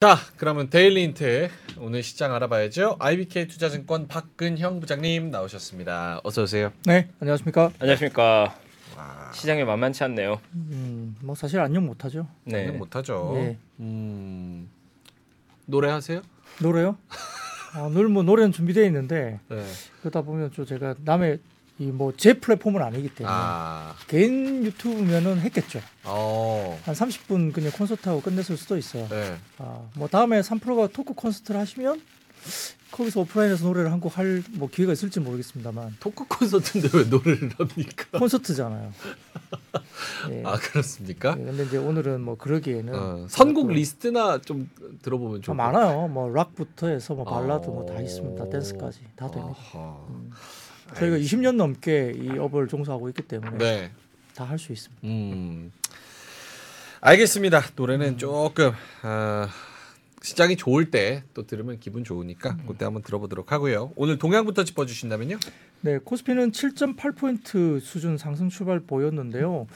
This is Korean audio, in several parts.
자, 그러면 Daily Hint 오늘 시장 알아봐야죠. IBK 투자증권 박근형 부장님 나오셨습니다. 어서 오세요. 네, 안녕하십니까? 안녕하십니까. 와, 시장이 만만치 않네요. 음, 뭐 사실 안녕 못하죠. 네. 못하죠. 예. 음, 노래하세요? 노래요? 아, 늘뭐 노래는 준비되어 있는데 네. 그러다 보면 좀 제가 남의 이 뭐 제 플랫폼은 아니기 때문에 아, 개인 유튜브면은 했겠죠. 어, 한 30분 그냥 콘서트하고 끝냈을 수도 있어요. 네. 아, 뭐 다음에 3프로가 토크 콘서트를 하시면 거기서 오프라인에서 노래를 한 곡 할 뭐 기회가 있을지 모르겠습니다만 토크 콘서트인데 왜 노래를 합니까? 콘서트잖아요. 예. 아, 그렇습니까? 예, 근데 이제 오늘은 뭐 그러기에는 어, 선곡 또 리스트나 좀 들어보면 아, 좀 많아요. 뭐 락부터 해서 뭐 발라드 뭐다 어. 있습니다. 댄스까지 다 됩니다. 음. 저희가 20년 넘게 이 업을 종사하고 있기 때문에 네. 다 할 수 있습니다. 음. 알겠습니다. 노래는 조금 아, 시장이 좋을 때 또 들으면 기분 좋으니까 그때 한번 들어보도록 하고요. 오늘 동향부터 짚어주신다면요? 네, 코스피는 7.8포인트 수준 상승 출발 보였는데요.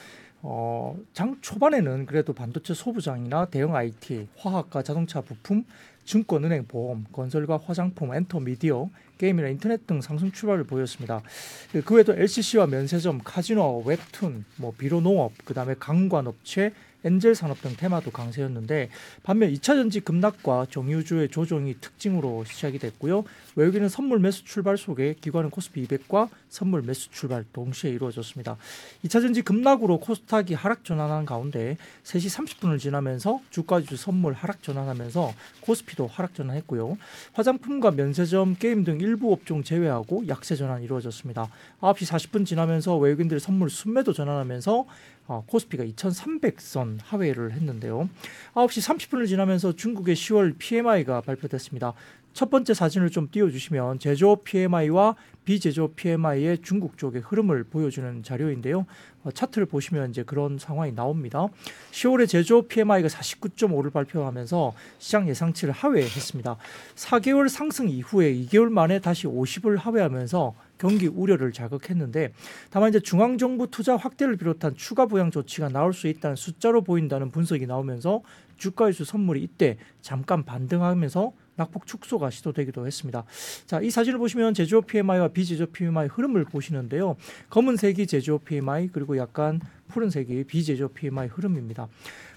어, 장 초반에는 그래도 반도체 소부장이나 대형 IT, 화학과 자동차 부품, 증권, 은행, 보험, 건설과 화장품, 엔터, 미디어, 게임이나 인터넷 등 상승 출발을 보였습니다. 그 외에도 LCC와 면세점, 카지노, 웹툰, 뭐 비료 농업, 그다음에 강관업체, 엔젤 산업 등 테마도 강세였는데 반면 2차 전지 급락과 정유주의 조정이 특징으로 시작이 됐고요. 외국인은 선물 매수 출발 속에 기관은 코스피 200과 선물 매수 출발 동시에 이루어졌습니다. 2차 전지 급락으로 코스닥이 하락 전환한 가운데 3시 30분을 지나면서 주가지수 선물 하락 전환하면서 코스피도 하락 전환했고요. 화장품과 면세점, 게임 등 일부 업종 제외하고 약세 전환 이루어졌습니다. 9시 40분 지나면서 외국인들 선물 순매도 전환하면서 어, 코스피가 2,300선 하회를 했는데요. 9시 30분을 지나면서 중국의 10월 PMI가 발표됐습니다. 첫 번째 사진을 좀 띄워주시면 제조업 PMI와 비제조업 PMI의 중국 쪽의 흐름을 보여주는 자료인데요. 어, 차트를 보시면 이제 그런 상황이 나옵니다. 10월에 제조업 PMI가 49.5를 발표하면서 시장 예상치를 하회했습니다. 4개월 상승 이후에 2개월 만에 다시 50을 하회하면서 경기 우려를 자극했는데 다만 이제 중앙 정부 투자 확대를 비롯한 추가 부양 조치가 나올 수 있다는 숫자로 보인다는 분석이 나오면서 주가지수 선물이 이때 잠깐 반등하면서 낙폭 축소가 시도되기도 했습니다. 자, 이 사진을 보시면 제조업 PMI와 비제조업 PMI 흐름을 보시는데요. 검은색이 제조업 PMI 그리고 약간 푸른색이 비제조업 PMI 흐름입니다.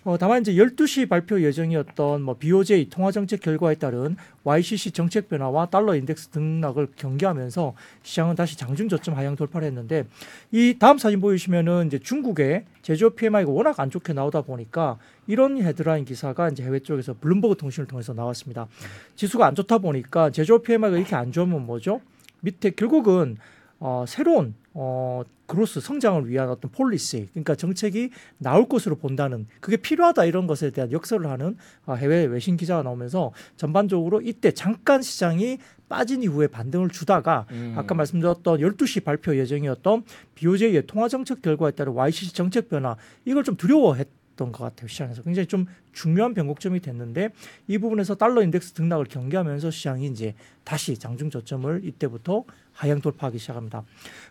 어, 다만 이제 12시 발표 예정이었던 뭐 BOJ 통화 정책 결과에 따른 YCC 정책 변화와 달러 인덱스 등락을 경계하면서 시장은 다시 장중 저점 하향 돌파를 했는데 이 다음 사진 보이시면은 이제 중국의 제조업 PMI가 워낙 안 좋게 나오다 보니까 이런 헤드라인 기사가 이제 해외 쪽에서 블룸버그 통신을 통해서 나왔습니다. 지수가 안 좋다 보니까 제조업 PMI가 이렇게 안 좋으면 뭐죠? 밑에 결국은 어, 새로운 어, growth 성장을 위한 어떤 policy, 그러니까 정책이 나올 것으로 본다는 그게 필요하다 이런 것에 대한 역설을 하는 어, 해외 외신 기사가 나오면서 전반적으로 이때 잠깐 시장이 빠진 이후에 반등을 주다가 음. 아까 말씀드렸던 12시 발표 예정이었던 BOJ의 통화 정책 결과에 따른 YCC 정책 변화 이걸 좀 두려워했던 것 같아요 시장에서 굉장히 좀 중요한 변곡점이 됐는데 이 부분에서 달러 인덱스 등락을 경계하면서 시장이 이제 다시 장중 저점을 이때부터 하향 돌파하기 시작합니다.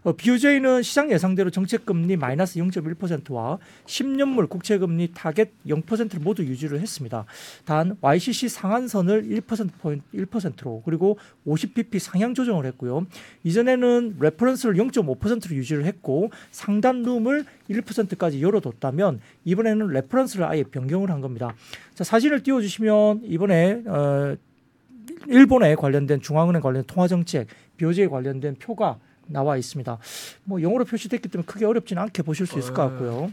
어, BOJ는 시장 예상대로 정책금리 마이너스 0.1%와 10년물 국채금리 타겟 0%를 모두 유지를 했습니다. 단 YCC 상한선을 1% 포인트 1%로 그리고 50bp 상향 조정을 했고요. 이전에는 reference를 0.5%로 유지를 했고 상단 룸을 1%까지 열어뒀다면 이번에는 reference를 아예 변경을 한 겁니다. 자 사진을 띄워주시면 이번에 어, 일본에 관련된 중앙은행 관련된 통화 정책, BOJ에 관련된 표가 나와 있습니다. 뭐 영어로 표시됐기 때문에 크게 어렵지는 않게 보실 수 있을 것 같고요.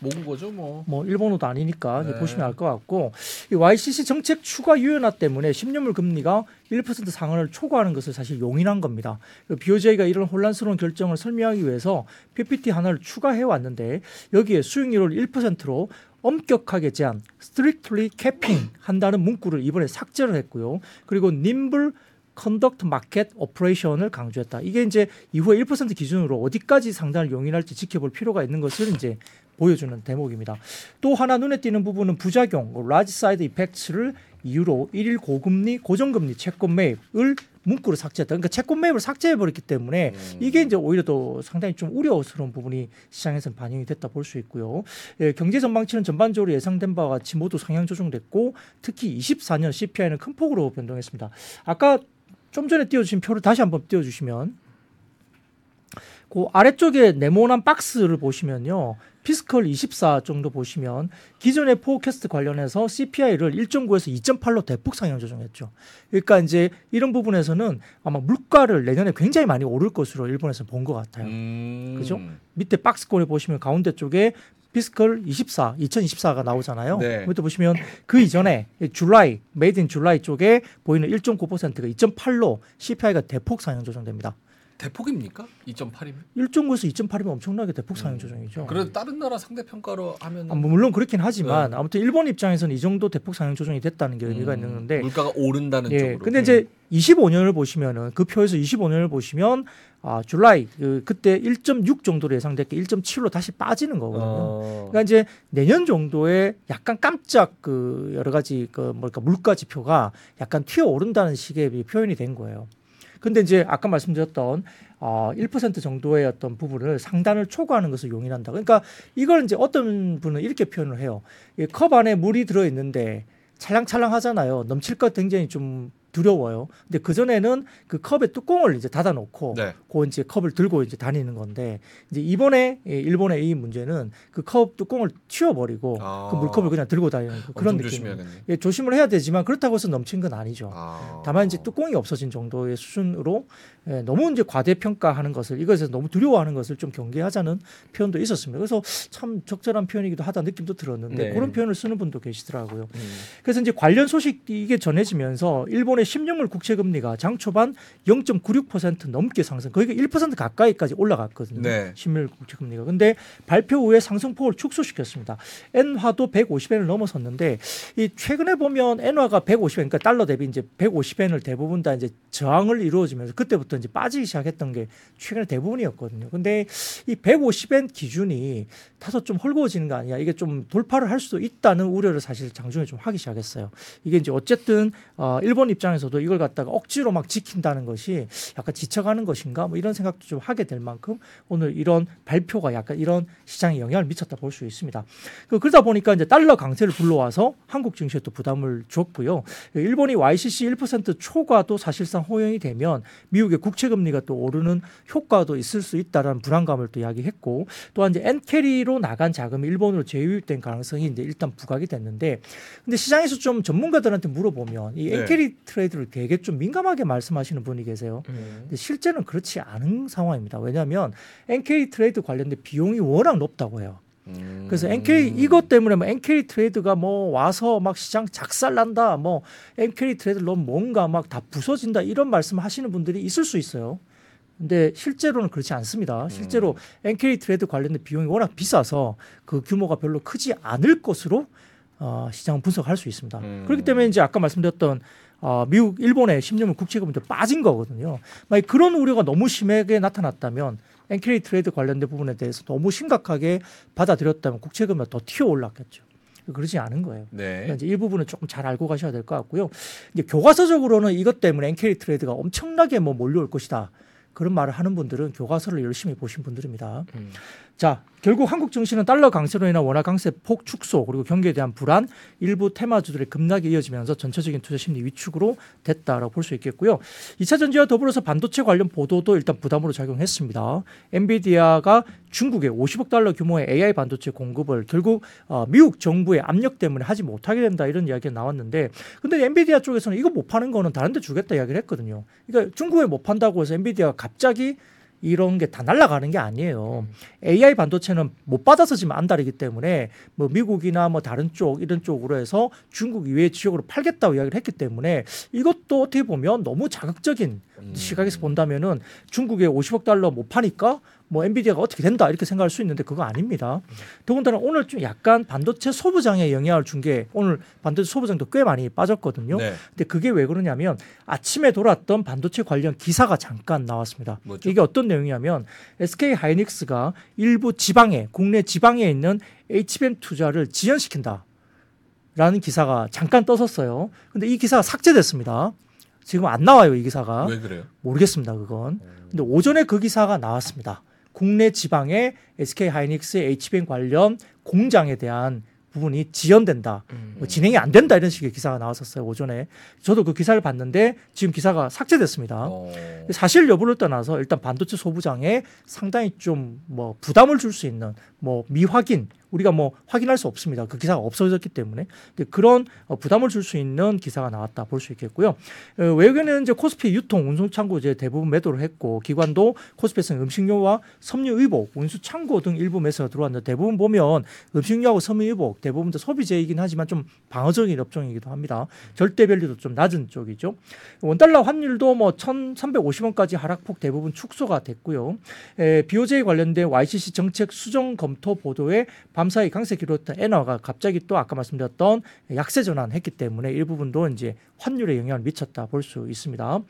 모은 거죠, 뭐. 뭐 일본어도 아니니까 네. 보시면 알 것 같고 이 YCC 정책 추가 유연화 때문에 10년물 금리가 1% 상한을 초과하는 것을 사실 용인한 겁니다. BOJ가 이런 혼란스러운 결정을 설명하기 위해서 PPT 하나를 추가해 왔는데 여기에 수익률을 1%로 엄격하게 제한, strictly capping 한다는 문구를 이번에 삭제를 했고요. 그리고 nimble conduct market operation을 강조했다. 이게 이제 이후에 1% 기준으로 어디까지 상단을 용인할지 지켜볼 필요가 있는 것을 이제 보여주는 대목입니다. 또 하나 눈에 띄는 부분은 부작용, large side effects를 이유로 일일 고금리, 고정금리 채권 매입을 문구를 삭제했다. 그러니까 채권 매입을 삭제해 버렸기 때문에 음. 이게 이제 오히려 더 상당히 좀 우려스러운 부분이 시장에서는 반영이 됐다 볼 수 있고요. 예, 경제 전망치는 전반적으로 예상된 바와 같이 모두 상향 조정됐고 특히 24년 CPI는 큰 폭으로 변동했습니다. 아까 좀 전에 띄워주신 표를 다시 한번 띄워주시면 그 아래쪽에 네모난 박스를 보시면요. fiscal 24 정도 보시면 기존의 forecast 관련해서 CPI를 1.9에서 2.8로 대폭 상향 조정했죠. 그러니까 이제 이런 부분에서는 아마 물가를 내년에 굉장히 많이 오를 것으로 일본에서 본 것 같아요. 음. 그죠? 밑에 박스권에 보시면 가운데 쪽에 fiscal 24, 2024가 나오잖아요. 네. 밑에 보시면 그 이전에 July, made in July 쪽에 보이는 1.9%가 2.8로 CPI가 대폭 상향 조정됩니다. 대폭입니까? 2.8이면? 1.9에서 2.8이면 엄청나게 대폭 상향 조정이죠. 그래도 다른 나라 상대 평가로 하면 아, 뭐 물론 그렇긴 하지만 네. 아무튼 일본 입장에서는 이 정도 대폭 상향 조정이 됐다는 게 의미가 있는 건데 물가가 오른다는 예. 쪽으로. 근데 이제 25년을 보시면은 그 표에서 25년을 보시면 아, 줄라이 그, 그때 1.6 정도로 예상됐게 1.7로 다시 빠지는 거거든요. 어. 그러니까 이제 내년 정도에 약간 깜짝 그 여러 가지 그 뭐랄까 물가 지표가 약간 튀어 오른다는 식의 표현이 된 거예요. 근데 이제 아까 말씀드렸던 어, 1% 정도의 어떤 부분을 상단을 초과하는 것을 용인한다. 그러니까 이걸 이제 어떤 분은 이렇게 표현을 해요. 이컵 안에 물이 들어 있는데 찰랑찰랑 하잖아요. 넘칠 것 굉장히 좀 두려워요. 근데 그 전에는 그 컵의 뚜껑을 이제 닫아놓고 네. 그 이제 컵을 들고 이제 다니는 건데 이제 이번에 예, 일본의 이 문제는 그 컵 뚜껑을 튀어버리고 아. 그 물컵을 그냥 들고 다니는 그 그런 엄청 느낌. 조심해야겠네. 예, 조심을 해야 되지만 그렇다고 해서 넘친 건 아니죠. 아. 다만 이제 뚜껑이 없어진 정도의 수준으로 예, 너무 이제 과대평가하는 것을 이것에서 너무 두려워하는 것을 좀 경계하자는 표현도 있었습니다. 그래서 참 적절한 표현이기도 하다 느낌도 들었는데 네. 그런 표현을 쓰는 분도 계시더라고요. 음. 그래서 이제 관련 소식 이게 전해지면서 일본 의 10년물 국채 금리가 장 초반 0.96% 넘게 상승, 거의 1% 가까이까지 올라갔거든요. 네. 10년물 국채 금리가. 근데 발표 후에 상승폭을 축소시켰습니다. 엔화도 150엔을 넘어섰는데 이 최근에 보면 엔화가 150엔, 그러니까 달러 대비 이제 150엔을 대부분 다 이제 저항을 이루어지면서 그때부터 이제 빠지기 시작했던 게 최근에 대부분이었거든요. 근데 이 150엔 기준이 다소 좀 헐거워지는 거 아니야? 이게 좀 돌파를 할 수도 있다는 우려를 사실 장중에 좀 하기 시작했어요. 이게 이제 어쨌든 어, 일본 입장 에서도 이걸 갖다가 억지로 막 지킨다는 것이 약간 지쳐가는 것인가 뭐 이런 생각도 좀 하게 될 만큼 오늘 이런 발표가 약간 이런 시장에 영향을 미쳤다 볼 수 있습니다. 그 그러다 보니까 이제 달러 강세를 불러와서 한국 증시에 또 부담을 줬고요. 일본이 YCC 1% 초과 도 사실상 호영이 되면 미국의 국채 금리가 또 오르는 효과도 있을 수 있다라는 불안감을 또 이야기했고 또한 이제 엔carry로 나간 자금이 일본으로 재유입된 가능성이 이제 일단 부각이 됐는데 근데 시장에서 좀 전문가들한테 물어보면 이 네. 엔carry trade를 되게 좀 민감하게 말씀하시는 분이 계세요. 음. 근데 실제는 그렇지 않은 상황입니다. 왜냐하면 NK 트레이드 관련된 비용이 워낙 높다고 해요. 음. 그래서 NK 이것 때문에 뭐 NK 트레이드가 뭐 와서 막 시장 작살난다, 뭐 NK 트레이드 너무 뭔가 막 다 부서진다 이런 말씀하시는 분들이 있을 수 있어요. 근데 실제로는 그렇지 않습니다. 실제로 NK 트레이드 관련된 비용이 워낙 비싸서 그 규모가 별로 크지 않을 것으로 어, 시장은 분석할 수 있습니다. 음. 그렇기 때문에 이제 아까 말씀드렸던 어, 미국, 일본의 10년물 국채금리 빠진 거거든요. 만약 그런 우려가 너무 심하게 나타났다면 NK 트레이드 관련된 부분에 대해서 너무 심각하게 받아들였다면 국채금리가 더 튀어 올랐겠죠. 그러지 않은 거예요. 그러니까 네. 이제 이 부분은 조금 잘 알고 가셔야 될 것 같고요. 이제 교과서적으로는 이것 때문에 NK 트레이드가 엄청나게 뭐 몰려올 것이다. 그런 말을 하는 분들은 교과서를 열심히 보신 분들입니다. 음. 자, 결국 한국 증시는 달러 강세로 인한 원화 강세 폭 축소 그리고 경기에 대한 불안, 일부 테마주들의 급락이 이어지면서 전체적인 투자 심리 위축으로 됐다라고 볼 수 있겠고요. 2차 전지와 더불어서 반도체 관련 보도도 일단 부담으로 작용했습니다. 엔비디아가 중국에 50억 달러 규모의 AI 반도체 공급을 결국 어, 미국 정부의 압력 때문에 하지 못하게 된다 이런 이야기가 나왔는데 근데 엔비디아 쪽에서는 이거 못 파는 거는 다른 데 주겠다 이야기를 했거든요. 그러니까 중국에 못 판다고 해서 엔비디아가 갑자기 이런 게 다 날아가는 게 아니에요. AI 반도체는 못 받아서 지금 안달이기 때문에 뭐 미국이나 뭐 다른 쪽 이런 쪽으로 해서 중국 이외의 지역으로 팔겠다고 이야기를 했기 때문에 이것도 어떻게 보면 너무 자극적인 음. 시각에서 본다면은 중국에 50억 달러 못 파니까 뭐 엔비디아가 어떻게 된다 이렇게 생각할 수 있는데 그거 아닙니다. 더군다나 오늘 좀 약간 반도체 소부장에 영향을 준 게 오늘 반도체 소부장도 꽤 많이 빠졌거든요. 네. 근데 그게 왜 그러냐면 아침에 돌았던 반도체 관련 기사가 잠깐 나왔습니다. 뭐죠? 이게 어떤 내용이냐면 SK 하이닉스가 일부 지방에 국내 지방에 있는 HBM 투자를 지연시킨다. 라는 기사가 잠깐 떴었어요. 근데 이 기사가 삭제됐습니다. 지금 안 나와요 이 기사가 왜 그래요? 모르겠습니다 그건. 근데 오전에 그 기사가 나왔습니다. 국내 지방의 SK 하이닉스 HBM 관련 공장에 대한 부분이 지연된다. 음. 뭐 진행이 안 된다 이런 식의 기사가 나왔었어요 오전에. 저도 그 기사를 봤는데 지금 기사가 삭제됐습니다. 어. 사실 여부를 떠나서 일단 반도체 소부장에 상당히 좀 뭐 부담을 줄 수 있는 뭐 미확인 우리가 뭐 확인할 수 없습니다. 그 기사가 없어졌기 때문에 그런 어, 부담을 줄 수 있는 기사가 나왔다 볼 수 있겠고요. 어, 외국에는 이제 코스피 유통 운송 창고 이제 대부분 매도를 했고 기관도 코스피에서는 음식료와 섬유 의복, 운수 창고 등 일부 매수가 들어왔는데 대부분 보면 음식료하고 섬유 의복 대부분 다 소비재이긴 하지만 좀 방어적인 업종이기도 합니다. 절대 밸류도 좀 낮은 쪽이죠. 원달러 환율도 뭐 1,350원까지 하락폭 대부분 축소가 됐고요. 에, BOJ 관련된 YCC 정책 수정 검토 보도에 밤사이 강세 기록했던 엔화가 갑자기 또 아까 말씀드렸던 약세 전환했기 때문에 일부분도 이제 환율에 영향을 미쳤다 볼 수 있습니다.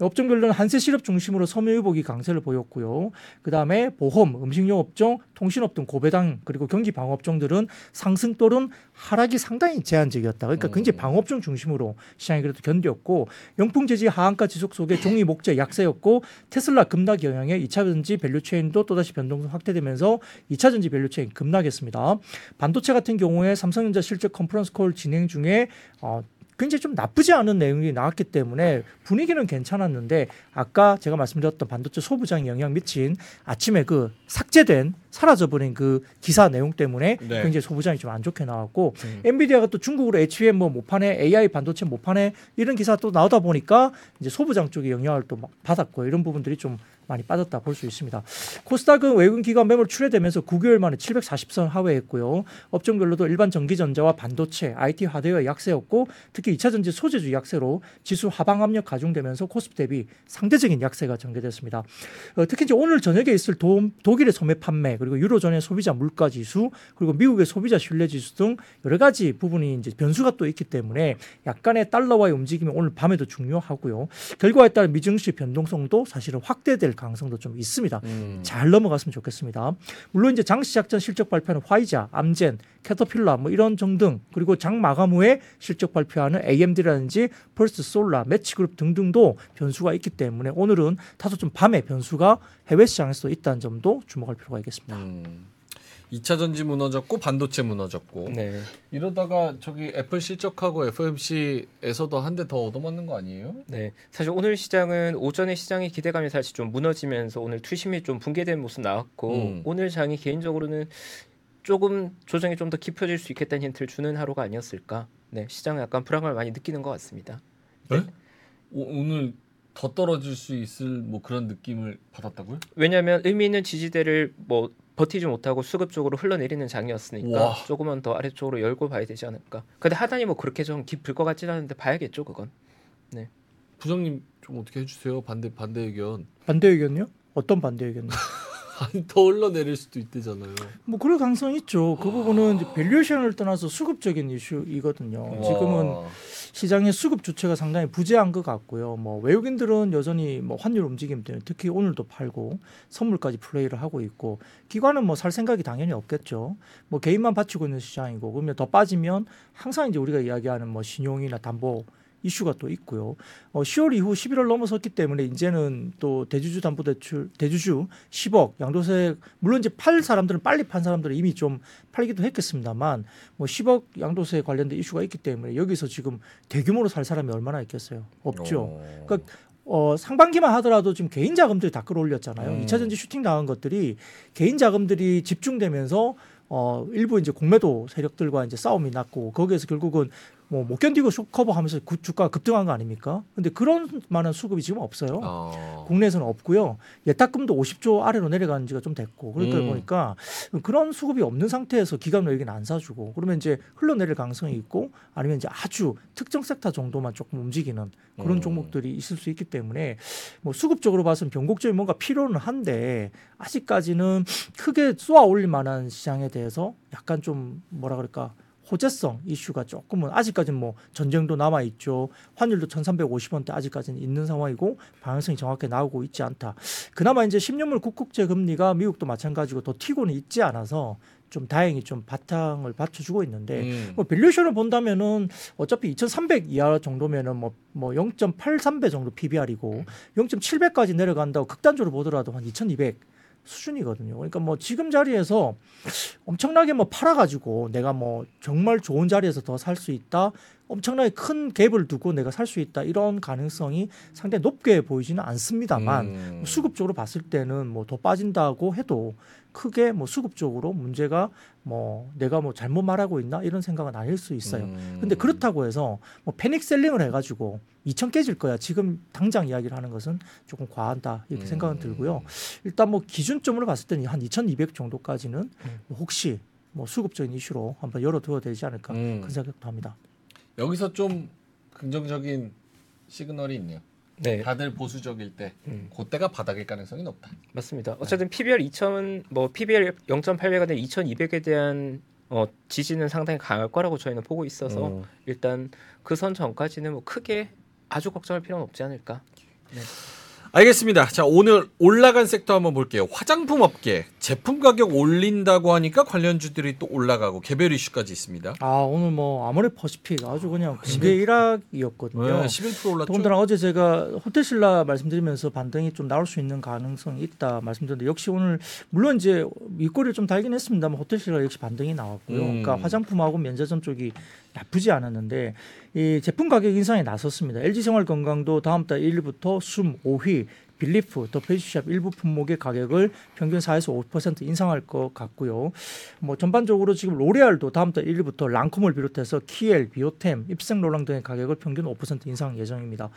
업종별로는 한세실업 중심으로 섬유의복이 강세를 보였고요. 그 다음에 보험, 음식료 업종, 통신업 등 고배당 그리고 경기 방어 업종들은 상승 또는 하락이 상당히 제한적이었다. 그러니까 굉장히 방어 업종 중심으로 시장이 그래도 견뎠고 영풍제지 하한가 지속 속에 종이 목재 약세였고 테슬라 급락 영향에 2차 전지 value chain도 또다시 변동성 확대되면서 2차 전지 value chain 급락했습니다. 반도체 같은 경우에 삼성전자 실적 conference call 진행 중에 어, 굉장히 좀 나쁘지 않은 내용이 나왔기 때문에 분위기는 괜찮았는데 아까 제가 말씀드렸던 반도체 소부장에 영향 미친 아침에 그 삭제된 사라져버린 그 기사 내용 때문에 네. 굉장히 소부장이 좀 안 좋게 나왔고 음. 엔비디아가 또 중국으로 HBM 뭐 못파네 AI 반도체 못파네 이런 기사 또 나오다 보니까 이제 소부장 쪽에 영향을 또 막 받았고 이런 부분들이 좀 많이 빠졌다 볼 수 있습니다. 코스닥은 외국인 기관 매물 출회되면서 9개월 만에 740선 하회했고요. 업종별로도 일반 전기전자와 반도체, IT 하드웨어 약세였고 특히 2차 전지 소재주 약세로 지수 하방 압력 가중되면서 코스피 대비 상대적인 약세가 전개됐습니다. 어, 특히 이제 오늘 저녁에 있을 도, 독일의 소매 판매 그리고 유로존의 소비자 물가 지수 그리고 미국의 소비자 신뢰 지수 등 여러 가지 부분이 이제 변수가 또 있기 때문에 약간의 달러와의 움직임이 오늘 밤에도 중요하고요. 결과에 따른 미증시 변동성도 사실은 확대될 가능성도 좀 있습니다. 음. 잘 넘어갔으면 좋겠습니다. 물론 이제 장 시작 전 실적 발표하는 화이자, 암젠, 캐터필라 뭐 이런 등등 그리고 장 마감 후에 실적 발표하는 AMD라든지 퍼스트 솔라, 매치그룹 등등도 변수가 있기 때문에 오늘은 다소 좀 밤에 변수가 해외 시장에서도 있다는 점도 주목할 필요가 있겠습니다. 음. 2차 전지 무너졌고 반도체 무너졌고 네. 이러다가 저기 애플 실적하고 FOMC에서도 한 대 더 얻어맞는 거 아니에요? 네, 사실 오늘 시장은 오전에 시장의 기대감이 사실 좀 무너지면서 오늘 투심이 좀 붕괴된 모습 나왔고 음. 오늘 장이 개인적으로는 조금 조정이 좀 더 깊어질 수 있겠다는 힌트를 주는 하루가 아니었을까. 네, 시장은 약간 불안감을 많이 느끼는 것 같습니다. 오, 오늘 더 떨어질 수 있을 뭐 그런 느낌을 받았다고요? 왜냐하면 의미 있는 지지대를 뭐 버티지 못하고 수급 쪽으로 흘러내리는 장이었으니까 우와. 조금은 더 아래쪽으로 열고 봐야 되지 않을까. 근데 하단이 뭐 그렇게 좀 깊을 것 같지는 않은데 봐야겠죠, 그건. 부장님 좀 어떻게 해주세요. 반대 반대 의견. 반대 의견요? 어떤 반대? 아니 더 흘러내릴 수도 있대잖아요. 뭐 그럴 가능성이 있죠. 그 부분은 이제 valuation을 떠나서 수급적인 이슈이거든요. 지금은 와. 시장의 수급 주체가 상당히 부재한 것 같고요. 뭐 외국인들은 여전히 뭐 환율 움직임 때문에 특히 오늘도 팔고 선물까지 플레이를 하고 있고 기관은 뭐 살 생각이 당연히 없겠죠. 뭐 개인만 받치고 있는 시장이고 그러면 더 빠지면 항상 이제 우리가 이야기하는 뭐 신용이나 담보 이슈가 또 있고요. 어, 10월 이후 11월 넘어섰기 때문에 이제는 또 대주주 담보 대출 대주주 10억 양도세 물론 이제 팔 사람들은 빨리 판 사람들은 이미 좀 팔기도 했겠습니다만 뭐 10억 양도세 관련된 이슈가 있기 때문에 여기서 지금 대규모로 살 사람이 얼마나 있겠어요? 없죠. 어. 그러니까 어, 상반기만 하더라도 지금 개인 자금들이 다 끌어올렸잖아요. 음. 이 2차 전지 슈팅 당한 것들이 개인 자금들이 집중되면서 어, 일부 이제 공매도 세력들과 이제 싸움이 났고 거기에서 결국은 뭐 못 견디고 쇼커버 하면서 구- 주가가 급등한 거 아닙니까? 근데 그런 만한 수급이 지금 없어요. 어. 국내에서는 없고요. 예탁금도 50조 아래로 내려간 지가 좀 됐고 그러니까 음. 보니까 그런 수급이 없는 상태에서 기관 외국인 안 사주고 그러면 이제 흘러내릴 가능성이 있고 아니면 이제 아주 특정 섹터 정도만 조금 움직이는 그런 음. 종목들이 있을 수 있기 때문에 뭐 수급적으로 봐서는 변곡점이 뭔가 필요는 한데 아직까지는 크게 쏘아 올릴 만한 시장에 대해서 약간 좀 뭐라 그럴까 호재성 이슈가 조금은 아직까지는 뭐 전쟁도 남아 있죠. 환율도 1,350원대 아직까지는 있는 상황이고 방향성이 정확하게 나오고 있지 않다. 그나마 이제 10년물 국채 금리가 미국도 마찬가지고 더 튀고는 있지 않아서 좀 다행히 좀 바탕을 받쳐주고 있는데 음. 뭐 valuation을 본다면은 어차피 2,300 이하 정도면은 뭐 뭐 0.83배 정도 PBR이고 0.7배까지 내려간다고 극단적으로 보더라도 한 2,200 수준이거든요. 그러니까 뭐 지금 자리에서 엄청나게 뭐 팔아가지고 내가 뭐 정말 좋은 자리에서 더 살 수 있다. 엄청나게 큰 갭을 두고 내가 살 수 있다. 이런 가능성이 상당히 높게 보이지는 않습니다만 음. 수급적으로 봤을 때는 뭐 더 빠진다고 해도 크게 뭐 수급적으로 문제가 뭐 내가 뭐 잘못 말하고 있나 이런 생각은 아닐 수 있어요. 음. 근데 그렇다고 해서 뭐 패닉 셀링을 해가지고 2천 깨질 거야. 지금 당장 이야기를 하는 것은 조금 과하다 이렇게 음. 생각은 들고요. 일단 뭐 기준점으로 봤을 때는 한 2,200 정도까지는 음. 뭐 혹시 뭐 수급적인 이슈로 한번 열어두어야 되지 않을까 음. 그런 생각도 합니다. 여기서 좀 긍정적인 시그널이 있네요. 네, 다들 보수적일 때 음. 그때가 바닥일 가능성이 높다. 맞습니다. 어쨌든 PBR 2000, 뭐 PBR 0.8배가 된 2,200에 대한 어, 지지는 상당히 강할 거라고 저희는 보고 있어서 음. 일단 그 선 전까지는 뭐 크게 아주 걱정할 필요는 없지 않을까. 알겠습니다. 자 오늘 올라간 섹터 한번 볼게요. 화장품 업계 제품 가격 올린다고 하니까 관련주들이 또 올라가고 개별 이슈까지 있습니다. 아 오늘 뭐 아모레 퍼시픽 아주 그냥 네. 9개 1학이었거든요. 11% 올랐죠. 더군다나 어제 제가 호텔신라 말씀드리면서 반등이 좀 나올 수 있는 가능성이 있다 말씀드렸는데 역시 오늘 물론 이제 윗꼬리를 좀 달긴 했습니다만 호텔신라 역시 반등이 나왔고요. 음. 그러니까 화장품하고 면세점 쪽이 나쁘지 않았는데 이 제품 가격 인상에 나섰습니다. LG생활건강도 다음 달 1일부터 숨, 오휘, 빌리프, 더 페이스샵 일부 품목의 가격을 평균 4에서 5% 인상할 것 같고요. 뭐 전반적으로 지금 로레알도 다음 달 1일부터 랑콤을 비롯해서 키엘, 비오템, 입생로랑 등의 가격을 평균 5% 인상 예정입니다.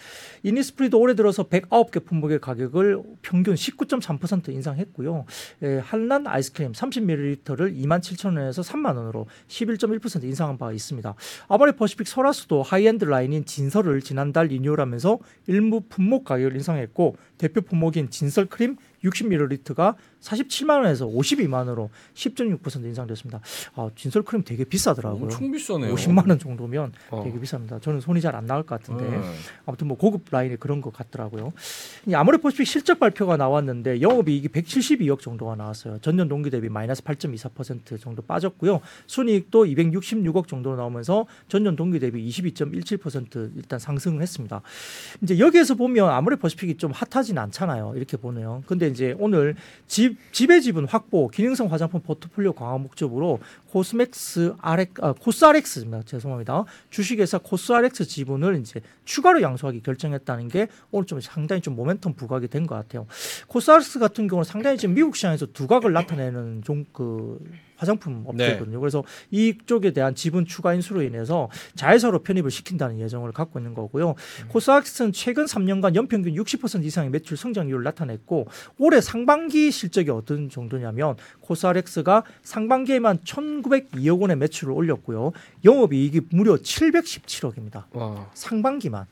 이니스프리도 올해 들어서 109개 품목의 가격을 평균 19.3% 인상했고요. 예, 한란 아이크림 30ml를 27,000원에서 3만 원으로 11.1% 인상한 바가 있습니다. 아모레 퍼시픽 설화수도 하이엔드 라인인 진설을 지난달 리뉴얼하면서 일부 품목 가격을 인상했고 대표 품목인 진설 크림 60ml가 47만 원에서 52만 원으로 10.6% 인상됐습니다. 아, 진설 크림 되게 비싸더라고요. 엄청 비싸네요. 50만 원 정도면 어. 되게 비쌉니다. 저는 손이 잘 안 나올 것 같은데 음. 아무튼 뭐 고급 라인에 그런 것 같더라고요. 이 아모레 퍼시픽 실적 발표가 나왔는데 영업이익이 172억 정도가 나왔어요. 전년 동기 대비 마이너스 8.24% 정도 빠졌고요. 순이익도 266억 정도로 나오면서 전년 동기 대비 22.17% 일단 상승을 했습니다. 이제 여기에서 보면 아모레 퍼시픽이 좀 핫하진 않잖아요. 이렇게 보네요. 근데 이제 오늘 집 지배 지분 확보, 기능성 화장품 포트폴리오 강화 목적으로 코스맥스 RX, 아, 코스RX입니다. 죄송합니다. 주식회사 코스RX 지분을 이제 추가로 양수하기 결정했다는 게 오늘 좀 상당히 좀 모멘텀 부각이 된 것 같아요. 코스RX 같은 경우는 상당히 지금 미국 시장에서 두각을 나타내는 좀그 화장품 업체거든요. 그래서 이쪽에 대한 지분 추가 인수로 인해서 자회사로 편입을 시킨다는 예정을 갖고 있는 거고요. 코스닥스는 최근 3년간 연평균 60% 이상의 매출 성장률을 나타냈고 올해 상반기 실적이 어떤 정도냐면 코스닥스가 상반기에만 1,902억 원의 매출을 올렸고요. 영업이익이 무려 717억입니다. 와, 상반기만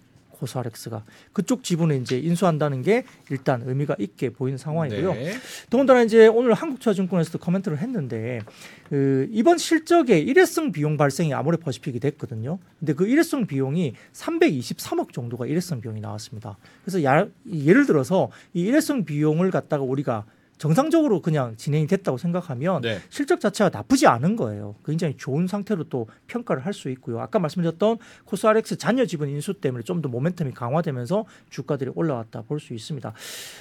코스닥스가 그쪽 지분을 이제 인수한다는 게 일단 의미가 있게 보이는 상황이고요. 네. 더군다나 이제 오늘 한국투자증권에서도 코멘트를 했는데 그 이번 실적에 일회성 비용 발생이 아모레 퍼시픽이 됐거든요. 근데 그 일회성 비용이 323억 정도가 일회성 비용이 나왔습니다. 그래서 야, 예를 들어서 이 일회성 비용을 갖다가 우리가 정상적으로 그냥 진행이 됐다고 생각하면 네. 실적 자체가 나쁘지 않은 거예요. 굉장히 좋은 상태로 또 평가를 할 수 있고요. 아까 말씀드렸던 코스RX 잔여 지분 인수 때문에 좀 더 모멘텀이 강화되면서 주가들이 올라왔다 볼 수 있습니다.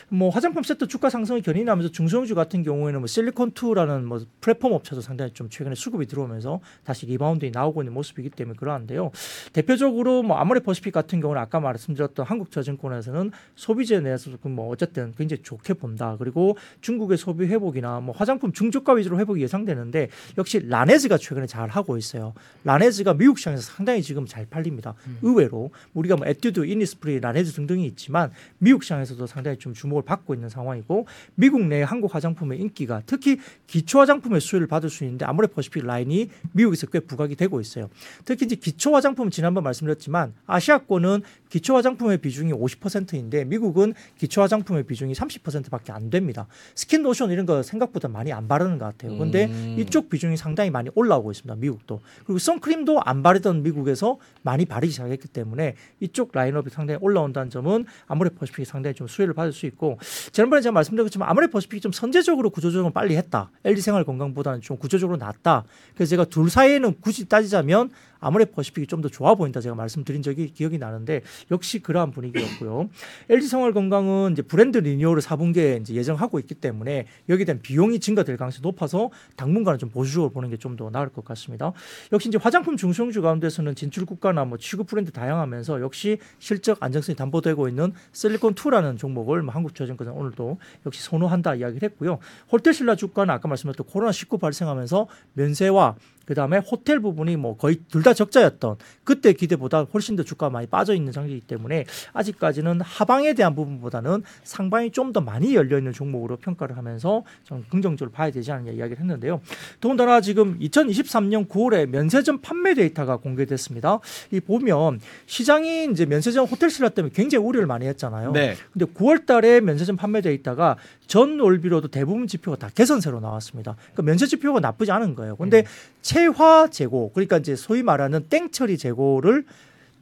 뭐 화장품 섹터 주가 상승을 견인하면서 중소형주 같은 경우에는 뭐 실리콘2라는 뭐 플랫폼 업체도 상당히 좀 최근에 수급이 들어오면서 다시 리바운드가 나오고 있는 모습이기 때문에 그러한데요. 대표적으로 뭐 아모레 퍼시픽 같은 경우는 아까 말씀드렸던 한국투자증권에서는 소비재에 대해서 뭐 어쨌든 굉장히 좋게 본다. 그리고 중국의 소비 회복이나 뭐 화장품 중저가 위주로 회복이 예상되는데 역시 라네즈가 최근에 잘 하고 있어요. 라네즈가 미국 시장에서 상당히 지금 잘 팔립니다. 의외로 우리가 뭐 에뛰드, 이니스프리, 라네즈 등등이 있지만 미국 시장에서도 상당히 좀 주목을 받고 있는 상황이고 미국 내 한국 화장품의 인기가 특히 기초 화장품의 수혜를 받을 수 있는데 아모레 퍼시픽 라인이 미국에서 꽤 부각이 되고 있어요. 특히 이제 기초 화장품 지난번 말씀드렸지만 아시아권은 기초 화장품의 비중이 50%인데 미국은 기초 화장품의 비중이 30%밖에 안 됩니다. 스킨 로션 이런 거 생각보다 많이 안 바르는 것 같아요. 근데 음. 이쪽 비중이 상당히 많이 올라오고 있습니다. 미국도. 그리고 선크림도 안 바르던 미국에서 많이 바르기 시작했기 때문에 이쪽 라인업이 상당히 올라온다는 점은 아모레 퍼시픽이 상당히 좀 수혜를 받을 수 있고 지난번에 제가 것처럼 아모레 퍼시픽이 좀 선제적으로 구조조정을 빨리 했다. LG 생활 건강보다는 좀 구조적으로 낫다. 그래서 제가 둘 사이에는 굳이 따지자면 아모레 퍼시픽이 좀 더 좋아 보인다 제가 말씀드린 적이 기억이 나는데 역시 그러한 분위기였고요. LG 생활 건강은 이제 브랜드 리뉴얼을 4분기에 이제 예정하고 있기 때문에 여기에 대한 비용이 증가될 가능성이 높아서 당분간은 좀 보수적으로 보는 게 좀 더 나을 것 같습니다. 역시 이제 화장품 중소형주 가운데서는 진출 국가나 뭐 취급 브랜드 다양하면서 역시 실적 안정성이 담보되고 있는 실리콘 2라는 종목을 뭐 한국투자증권은 오늘도 역시 선호한다 이야기를 했고요. 홀테신라 주가는 아까 말씀드렸던 코로나 19 발생하면서 면세와 그 다음에 호텔 부분이 뭐 거의 둘 다 적자였던 그때 기대보다 훨씬 더 주가가 많이 빠져 있는 장이기 때문에 아직까지는 하방에 대한 부분보다는 상방이 좀 더 많이 열려 있는 종목으로 평가를 하면서 좀 긍정적으로 봐야 되지 않느냐 이야기를 했는데요. 더군다나 지금 2023년 9월에 면세점 판매 데이터가 공개됐습니다. 이 보면 시장이 이제 면세점 호텔 신라 때문에 굉장히 우려를 많이 했잖아요. 네. 근데 9월 달에 면세점 판매 데이터가 전 월비로도 대부분 지표가 다 개선세로 나왔습니다. 그러니까 면세 지표가 나쁘지 않은 거예요. 근데 음. 체화 재고 그러니까 이제 소위 말하는 땡처리 재고를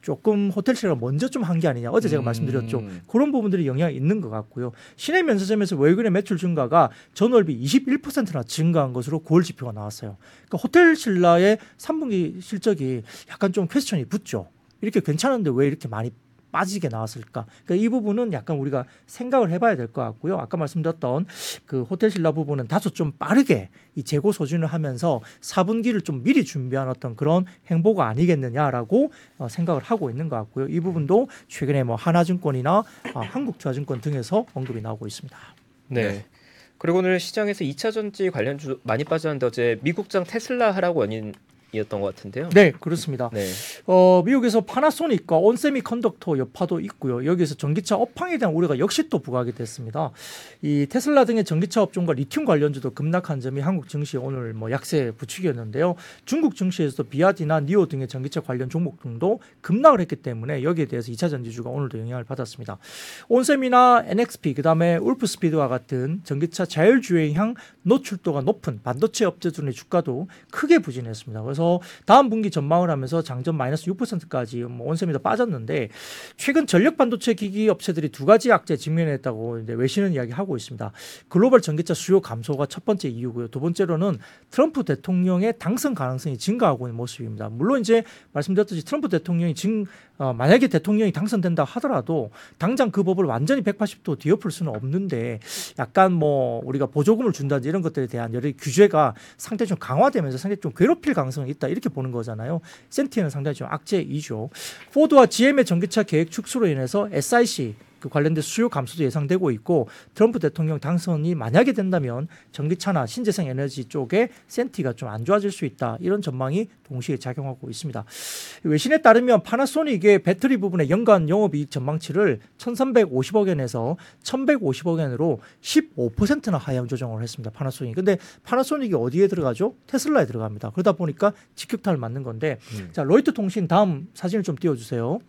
조금 호텔시가 먼저 좀 한 게 아니냐. 어제 제가 음. 말씀드렸죠. 그런 부분들이 영향이 있는 것 같고요. 시내 면세점에서 외국인의 매출 증가가 전월비 21%나 증가한 것으로 9월 지표가 나왔어요. 그러니까 호텔 신라의 3분기 실적이 약간 좀 퀘스천이 붙죠. 이렇게 괜찮은데 왜 이렇게 많이 빠지게 나왔을까? 그러니까 이 부분은 약간 우리가 생각을 해봐야 될 것 같고요. 아까 말씀드렸던 그 호텔 신라 부분은 다소 좀 빠르게 이 재고 소진을 하면서 4분기를 좀 미리 준비한 어떤 그런 행보가 아니겠느냐라고 어, 생각을 하고 있는 것 같고요. 이 부분도 최근에 뭐 하나증권이나 아, 한국투자증권 등에서 언급이 나오고 있습니다. 네. 네. 그리고 오늘 시장에서 2차 전지 관련 주 많이 빠졌는데 어제 미국장 테슬라 하락 원인 이었던 것 같은데요. 네, 그렇습니다. 네. 어, 미국에서 파나소닉과 온세미컨덕터 여파도 있고요. 여기에서 전기차 업황에 대한 우려가 역시 또 부각이 됐습니다. 이 테슬라 등의 전기차 업종과 리튬 관련주도 급락한 점이 한국 증시에 오늘 뭐 약세 부추기였는데요. 중국 증시에서도 비아디나 니오 등의 전기차 관련 종목 등도 급락을 했기 때문에 여기에 대해서 2차 전지주가 오늘도 영향을 받았습니다. 온셈이나 NXP 그다음에 울프스피드와 같은 전기차 자율주행향 노출도가 높은 반도체 업체들의 주가도 크게 부진했습니다. 그래서 다음 분기 전망을 하면서 장전 마이너스 6%까지 뭐 온셈이 더 빠졌는데 최근 전력 반도체 기기 업체들이 두 가지 악재 직면했다고 이제 외신은 이야기하고 있습니다. 글로벌 전기차 수요 감소가 첫 번째 이유고요. 두 번째로는 트럼프 대통령의 당선 가능성이 증가하고 있는 모습입니다. 물론 이제 말씀드렸듯이 트럼프 대통령이 증 어, 만약에 대통령이 당선된다 하더라도 당장 그 법을 완전히 180도 뒤엎을 수는 없는데 약간 뭐 우리가 보조금을 준다든지 이런 것들에 대한 여러 규제가 상당히 좀 강화되면서 상당히 좀 괴롭힐 가능성이 있다 이렇게 보는 거잖아요. 센티는 상당히 좀 악재이죠. 포드와 GM의 전기차 계획 축소로 인해서 SIC 그 관련된 수요 감소도 예상되고 있고 트럼프 대통령 당선이 만약에 된다면 전기차나 신재생 에너지 쪽에 센티가 좀 안 좋아질 수 있다 이런 전망이 동시에 작용하고 있습니다. 외신에 따르면 파나소닉의 배터리 부분의 연간 영업이익 전망치를 1,350억 원에서 1,150억 원으로 15%나 하향 조정을 했습니다. 파나소닉. 근데 파나소닉이 어디에 들어가죠? 테슬라에 들어갑니다. 그러다 보니까 직격탄을 맞는 건데 음. 자 로이터 통신 다음 사진을 좀 띄워주세요.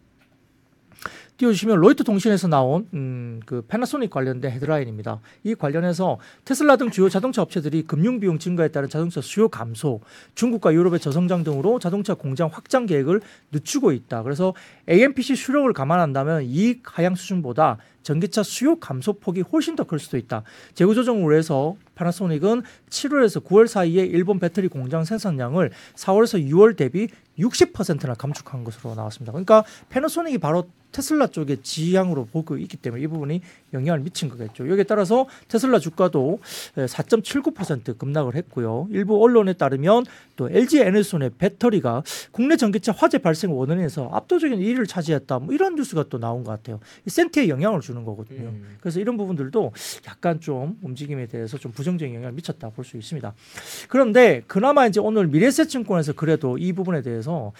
띄워주시면 로이터 통신에서 나온 음, 그 패나소닉 관련된 헤드라인입니다. 이 관련해서 테슬라 등 주요 자동차 업체들이 금융 비용 증가에 따른 자동차 수요 감소, 중국과 유럽의 저성장 등으로 자동차 공장 확장 계획을 늦추고 있다. 그래서 AMPC 수력을 감안한다면 이익 하향 수준보다 전기차 수요 감소 폭이 훨씬 더 클 수도 있다. 재고 조정을 해서 파나소닉은 7월에서 9월 사이에 일본 배터리 공장 생산량을 4월에서 6월 대비 60%나 감축한 것으로 나왔습니다. 그러니까 패나소닉이 바로 테슬라 쪽의 지향으로 보고 있기 때문에 이 부분이 영향을 미친 거겠죠. 여기에 따라서 테슬라 주가도 4.79% 급락을 했고요. 일부 언론에 따르면 또 LG 에너지손의 배터리가 국내 전기차 화재 발생 원인에서 압도적인 1위를 차지했다. 뭐 이런 뉴스가 또 나온 것 같아요. 이 센티에 영향을 주는 거거든요. 음. 그래서 이런 부분들도 약간 좀 움직임에 대해서 좀 부정적인 영향을 미쳤다 볼 수 있습니다. 그런데 그나마 이제 오늘 미래세증권에서 그래도 이 부분에 대해서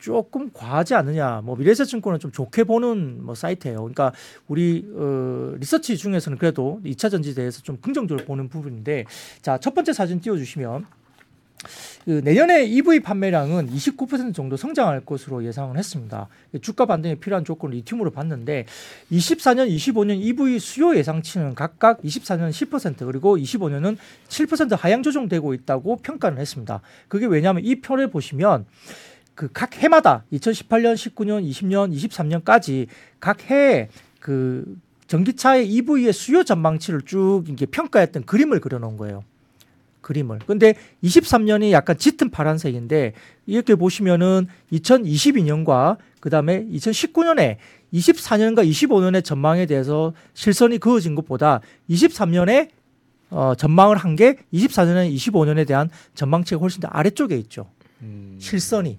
조금 과하지 않느냐. 뭐 미래세증권은 좀 좋게 보는 뭐 사이트예요. 그러니까 우리 어, 리서치 중에서는 그래도 2차 전지에 대해서 좀 긍정적으로 보는 부분인데 자 첫 번째 사진 띄워 주시면 그 내년에 EV 판매량은 29% 정도 성장할 것으로 예상을 했습니다. 주가 반등에 필요한 조건을 리튬으로 봤는데 24년, 25년 EV 수요 예상치는 각각 24년 10% 그리고 25년은 7% 하향 조정되고 있다고 평가를 했습니다. 그게 왜냐하면 이 표를 보시면 그 각 해마다 2018년, 19년, 20년, 23년까지 각 해에 그 전기차의 EV의 수요 전망치를 쭉 이게 평가했던 그림을 그려놓은 거예요. 그림을. 근데 23년이 약간 짙은 파란색인데 이렇게 보시면은 2022년과 그다음에 2019년에 24년과 25년의 전망에 대해서 실선이 그어진 것보다 23년에 어, 전망을 한 게 24년에 25년에 대한 전망치가 훨씬 더 아래쪽에 있죠. 음. 실선이.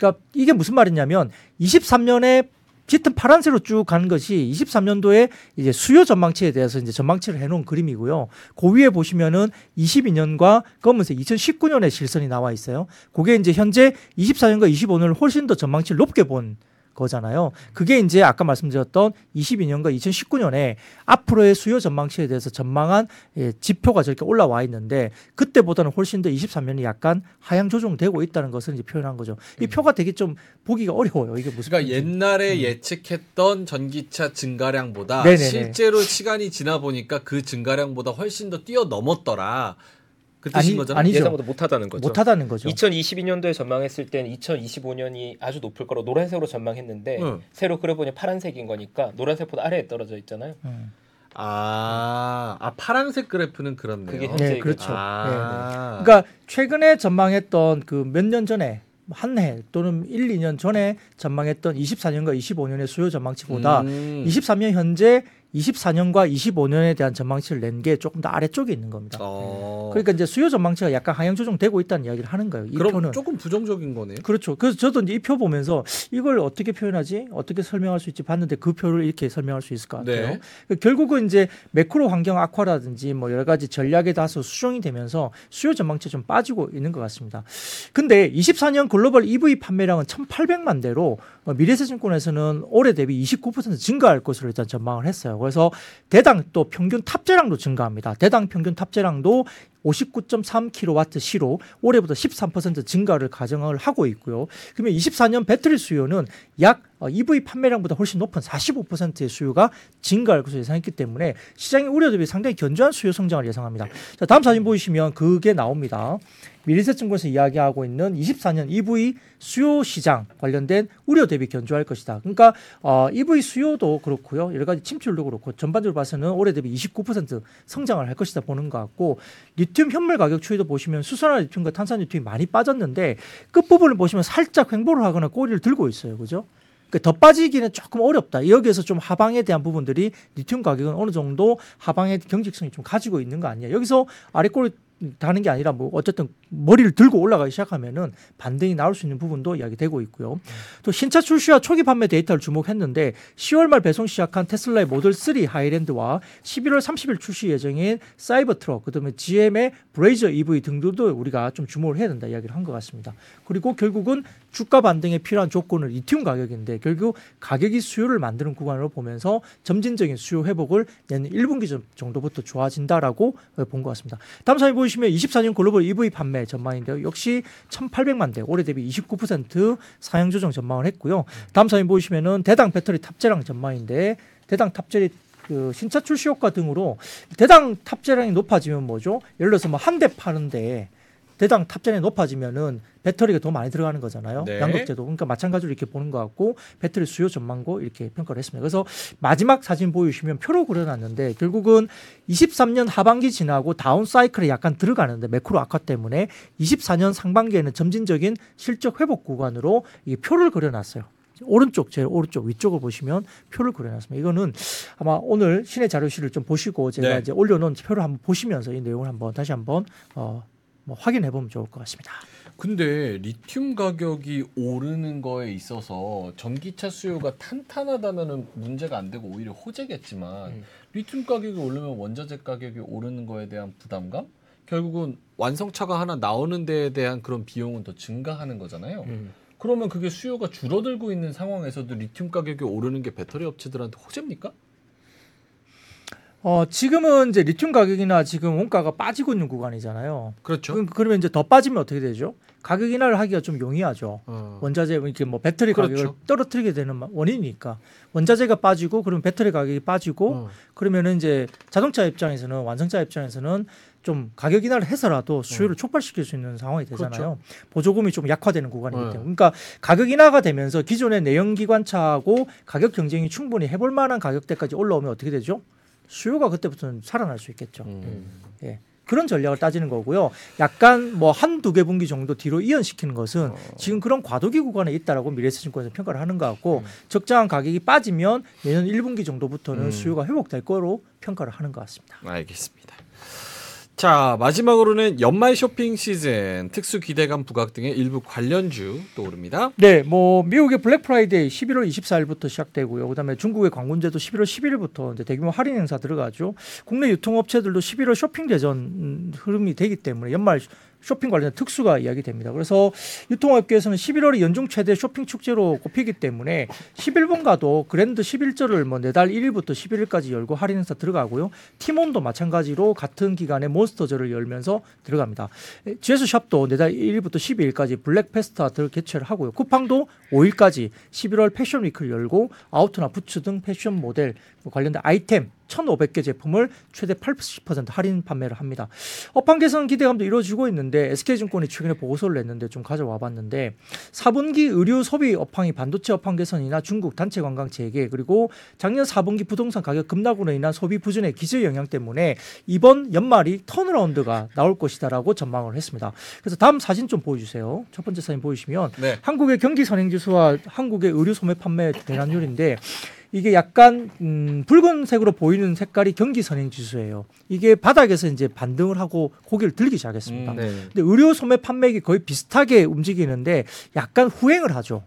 그러니까 이게 무슨 말이냐면 23년에 짙은 파란색으로 쭉 가는 것이 23년도에 이제 수요 전망치에 대해서 이제 전망치를 해놓은 그림이고요. 그 위에 보시면은 22년과 검은색 2019년에 실선이 나와 있어요. 그게 이제 현재 24년과 25년을 훨씬 더 전망치를 높게 본 거잖아요. 그게 이제 아까 말씀드렸던 22년과 2019년에 앞으로의 수요 전망치에 대해서 전망한 예, 지표가 저렇게 올라와 있는데 그때보다는 훨씬 더 23년이 약간 하향 조정되고 있다는 것을 이제 표현한 거죠. 이 표가 되게 좀 보기가 어려워요. 이게 무슨 그러니까 표인지. 옛날에 예측했던 전기차 증가량보다 음. 네네네. 실제로 시간이 지나 보니까 그 증가량보다 훨씬 더 뛰어넘었더라. 그 뜻인 아니, 거잖아요. 아니죠. 예상보다 못하다는 거죠. 못하다는 거죠. 2022년도에 전망했을 때는 2025년이 아주 높을 거로 노란색으로 전망했는데 응. 새로 그려보니 파란색인 거니까 노란색보다 아래에 떨어져 있잖아요. 음. 아, 아 파란색 그래프는 그렇네요. 그게 현재 네, 그렇죠. 아. 그러니까 최근에 전망했던 그 몇 년 전에 한해 또는 1, 2년 전에 전망했던 24년과 25년의 수요 전망치보다 음. 23년 현재 24년과 25년에 대한 전망치를 낸 게 조금 더 아래쪽에 있는 겁니다. 어. 그러니까 이제 수요 전망치가 약간 하향 조정되고 있다는 이야기를 하는 거예요. 이 그럼 표는 조금 부정적인 거네요. 그렇죠. 그래서 저도 이제 이 표 보면서 이걸 어떻게 표현하지, 어떻게 설명할 수 있지 봤는데 그 표를 이렇게 설명할 수 있을 것 같아요. 네. 그 결국은 이제 매크로 환경 악화라든지 뭐 여러 가지 전략에 따라서 수정이 되면서 수요 전망치 좀 빠지고 있는 것 같습니다. 근데 24년 글로벌 EV 판매량은 1,800만 대로 어, 미래세증권에서는 올해 대비 29% 증가할 것으로 일단 전망을 했어요. 그래서 대당 또 평균 탑재량도 증가합니다. 대당 평균 탑재량도 59.3kW 시로 올해보다 13% 증가를 가정을 하고 있고요. 그러면 24년 배터리 수요는 약 어, EV 판매량보다 훨씬 높은 45%의 수요가 증가할 것으로 예상했기 때문에 시장의 우려 대비 상당히 견조한 수요 성장을 예상합니다. 자, 다음 사진 보시면 그게 나옵니다. 미래세증권에서 이야기하고 있는 24년 EV 수요 시장 관련된 우려 대비 견조할 것이다. 그러니까 어, EV 수요도 그렇고요. 여러 가지 침출도 그렇고 전반적으로 봐서는 올해 대비 29% 성장을 할 것이다 보는 것 같고 리튬 현물 가격 추이도 보시면 수산화 리튬과 탄산 리튬이 많이 빠졌는데 끝부분을 보시면 살짝 횡보를 하거나 꼬리를 들고 있어요. 그죠? 그더 빠지기는 조금 어렵다. 여기에서 좀 하방에 대한 부분들이 리튬 가격은 어느 정도 하방의 경직성이 좀 가지고 있는 거 아니야. 여기서 아래 꼬리 다는 게 아니라 뭐 어쨌든 머리를 들고 올라가기 시작하면은 반등이 나올 수 있는 부분도 이야기되고 있고요. 또 신차 출시와 초기 판매 데이터를 주목했는데 10월 말 배송 시작한 테슬라의 모델 3 하이랜드와 11월 30일 출시 예정인 사이버 트럭 그다음에 GM의 블레이저 EV 등들도 우리가 좀 주목을 해야 된다 이야기를 한 것 같습니다. 그리고 결국은 주가 반등에 필요한 조건은 리튬 가격인데 결국 가격이 수요를 만드는 구간으로 보면서 점진적인 수요 회복을 내년 1분기 정도부터 좋아진다라고 본 것 같습니다. 다음 사진 보시 면 24년 글로벌 EV 판매 전망인데요. 역시 1,800만 대, 올해 대비 29% 상향 조정 전망을 했고요. 다음 사진 보시면은 대당 배터리 탑재량 전망인데 대당 탑재리 그 신차 출시 효과 등으로 대당 탑재량이 높아지면 뭐죠? 예를 들어서 뭐 한 대 파는데 대당 탑재량이 높아지면은 배터리가 더 많이 들어가는 거잖아요. 네. 양극재도 그러니까 마찬가지로 이렇게 보는 것 같고 배터리 수요 전망고 이렇게 평가를 했습니다. 그래서 마지막 사진 보여주시면 표로 그려놨는데 결국은 23년 하반기 지나고 다운 사이클에 약간 들어가는데 매크로 악화 때문에 24년 상반기에는 점진적인 실적 회복 구간으로 이 표를 그려놨어요. 오른쪽 제일 오른쪽 위쪽을 보시면 표를 그려놨습니다. 이거는 아마 오늘 신의 자료실을 좀 보시고 제가 네. 이제 올려놓은 표를 한번 보시면서 이 내용을 한번 다시 한번 어, 뭐 확인해 보면 좋을 것 같습니다. 근데 리튬 가격이 오르는 거에 있어서 전기차 수요가 탄탄하다면은 문제가 안 되고 오히려 호재겠지만 음. 리튬 가격이 오르면 원자재 가격이 오르는 거에 대한 부담감? 결국은 완성차가 하나 나오는 데에 대한 그런 비용은 더 증가하는 거잖아요. 음. 그러면 그게 수요가 줄어들고 있는 상황에서도 리튬 가격이 오르는 게 배터리 업체들한테 호재입니까? 어, 지금은 이제 리튬 가격이나 지금 원가가 빠지고 있는 구간이잖아요. 그렇죠. 그, 그러면 이제 더 빠지면 어떻게 되죠? 가격 인하를 하기가 좀 용이하죠. 어. 원자재 이렇게 뭐 배터리 그렇죠. 가격을 떨어뜨리게 되는 마- 원인이니까 원자재가 빠지고 그러면 배터리 가격이 빠지고 어. 그러면은 이제 자동차 입장에서는 완성차 입장에서는 좀 가격 인하를 해서라도 수요를 촉발시킬 수 있는 상황이 되잖아요. 보조금이 좀 약화되는 구간이기 네. 때문에. 그러니까 가격 인하가 되면서 기존의 내연기관차하고 가격 경쟁이 충분히 해볼 만한 가격대까지 올라오면 어떻게 되죠? 수요가 그때부터는 살아날 수 있겠죠. 음. 예. 그런 전략을 따지는 거고요. 약간 뭐 한두 개 분기 정도 뒤로 이연시키는 것은 지금 그런 과도기 구간에 있다라고 미래에셋증권에서 평가를 하는 것 같고 적정한 가격이 빠지면 내년 1분기 정도부터는 음. 수요가 회복될 거로 평가를 하는 것 같습니다. 알겠습니다. 자 마지막으로는 연말 쇼핑 시즌 특수 기대감 부각 등의 일부 관련주 또 오릅니다. 네, 뭐 미국의 블랙 프라이데이 11월 24일부터 시작되고요. 그다음에 중국의 광군제도 11월 11일부터 이제 대규모 할인 행사 들어가죠. 국내 유통업체들도 11월 쇼핑 대전 음, 흐름이 되기 때문에 연말 쇼핑 관련 특수가 이야기됩니다. 그래서 유통업계에서는 11월이 연중 최대 쇼핑 축제로 꼽히기 때문에 11번가도 그랜드 11절을 뭐 내달 1일부터 11일까지 열고 할인 행사 들어가고요. 티몬도 마찬가지로 같은 기간에 몬스터절을 열면서 들어갑니다. GS 샵도 내달 1일부터 12일까지 블랙 페스타를 개최를 하고요. 쿠팡도 5일까지 11월 패션 위크를 열고 아우터나 부츠 등 패션 모델 뭐 관련된 아이템 1,500개 제품을 최대 80% 할인 판매를 합니다. 업황 개선 기대감도 이루어지고 있는데 SK증권이 최근에 보고서를 냈는데 좀 가져와 봤는데 4분기 의류 소비 업황이 반도체 업황 개선이나 중국 단체 관광 재개 그리고 작년 4분기 부동산 가격 급락으로 인한 소비 부진의 기저 영향 때문에 이번 연말이 턴어라운드가 나올 것이다라고 전망을 했습니다. 그래서 다음 사진 좀 보여주세요. 첫 번째 사진 보이시면 네. 한국의 경기 선행 지수와 한국의 의류 소매 판매 대란율인데 이게 약간 음, 붉은색으로 보이는 색깔이 경기 선행 지수예요. 이게 바닥에서 이제 반등을 하고 고개를 들기 시작했습니다. 음, 네. 근데 의료 소매 판매액이 거의 비슷하게 움직이는데 약간 후행을 하죠.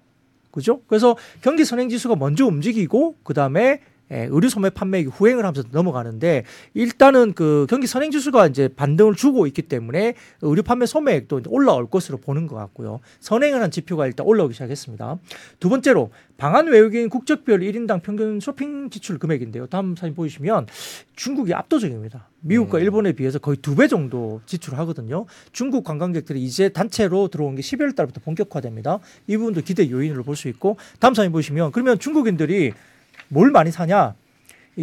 그죠? 그래서 경기 선행 지수가 먼저 움직이고 그 다음에 예, 의류 소매 판매액이 후행을 하면서 넘어가는데 일단은 그 경기 선행 지수가 이제 반등을 주고 있기 때문에 의류 판매 소매액도 올라올 것으로 보는 것 같고요. 선행을 한 지표가 일단 올라오기 시작했습니다. 두 번째로 방한 외국인 국적별 1인당 평균 쇼핑 지출 금액인데요. 다음 사진 보시면 중국이 압도적입니다. 미국과 음. 일본에 비해서 거의 두 배 정도 지출하거든요. 중국 관광객들이 이제 단체로 들어온 게 12월 달부터 본격화됩니다. 이 부분도 기대 요인으로 볼 수 있고 다음 사진 보시면 그러면 중국인들이 뭘 많이 사냐?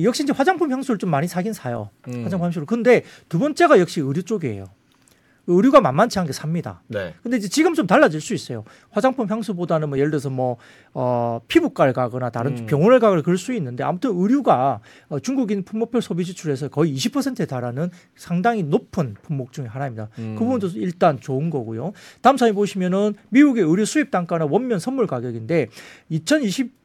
역시 이제 화장품 향수를 좀 많이 사긴 사요. 음. 화장품 향수를. 근데 두 번째가 역시 의류 쪽이에요. 의류가 만만치 않게 삽니다. 네. 근데 이제 지금 좀 달라질 수 있어요. 화장품 향수보다는 뭐 예를 들어서 뭐 어, 피부과를 가거나 다른 음. 병원을 가거나 그럴 수 있는데 아무튼 의류가 어, 중국인 품목별 소비 지출에서 거의 20%에 달하는 상당히 높은 품목 중에 하나입니다. 음. 그 부분도 일단 좋은 거고요. 다음 사진 보시면은 미국의 의류 수입 단가나 원면 선물 가격인데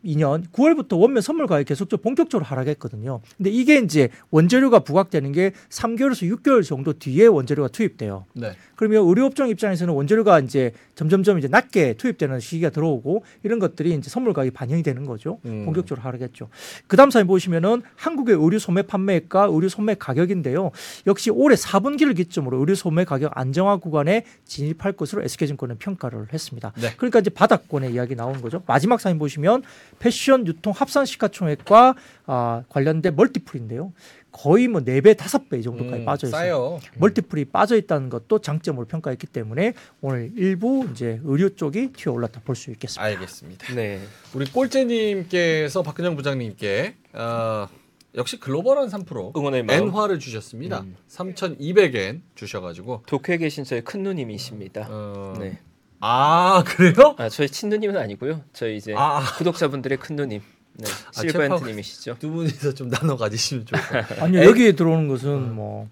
2022년 9월부터 원면 선물 가격이 계속적으로 본격적으로 하락했거든요. 근데 이게 이제 원재료가 부각되는 게 3개월에서 6개월 정도 뒤에 원재료가 투입돼요. 네. 그러면 의료업종 입장에서는 원재료가 이제 점점점 이제 낮게 투입되는 시기가 들어오고 이런 것들이 이제 선물 가격이 반영이 되는 거죠. 음. 본격적으로 하락했죠. 그다음 사진 보시면은 한국의 의류 소매 판매가 의류 소매 가격인데요. 역시 올해 4분기를 기점으로 의류 소매 가격 안정화 구간에 진입할 것으로 SK증권은 평가를 했습니다. 네. 그러니까 이제 바닥권의 이야기 나오는 거죠. 마지막 사진 보시면 패션 유통 합산 시가총액과 아, 관련된 멀티플인데요. 거의 뭐 4배, 5배 정도까지 음, 빠져 있어요. 싸요. 멀티플이 빠져 있다는 것도 장점으로 평가했기 때문에 오늘 일부 이제 의료 쪽이 튀어 올랐다 볼 수 있겠습니다. 알겠습니다. 네. 우리 꼴째님께서 박근영 부장님께 어, 역시 글로벌한 3% 응원의 마음. 엔화를 주셨습니다. 음. 3,200엔 주셔가지고 도쿄에 계신 저희 큰 누님이십니다. 어, 네. 아 그래요? 아 저희 친누님은 아니고요. 저희 이제 아, 구독자분들의 큰 누님. 네. 아, 실버엔트님이시죠. 두 분이서 좀 나눠 가지시면 좋을 것 같아요. 아니요 에? 여기에 들어오는 것은 뭐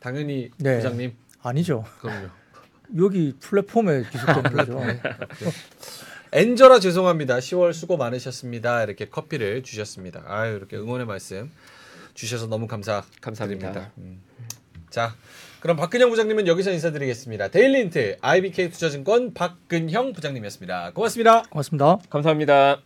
당연히 네. 부장님 아니죠. 그럼요. 여기 플랫폼에 기속되는 거죠. 엔저라 죄송합니다. 10월 수고 많으셨습니다. 이렇게 커피를 주셨습니다. 아유 이렇게 응원의 말씀 주셔서 너무 감사드립니다. 감사합니다. 음. 자, 그럼 박근형 부장님은 여기서 인사드리겠습니다. 데일리힌트 IBK 투자증권 박근형 부장님이었습니다. 고맙습니다. 고맙습니다. 감사합니다.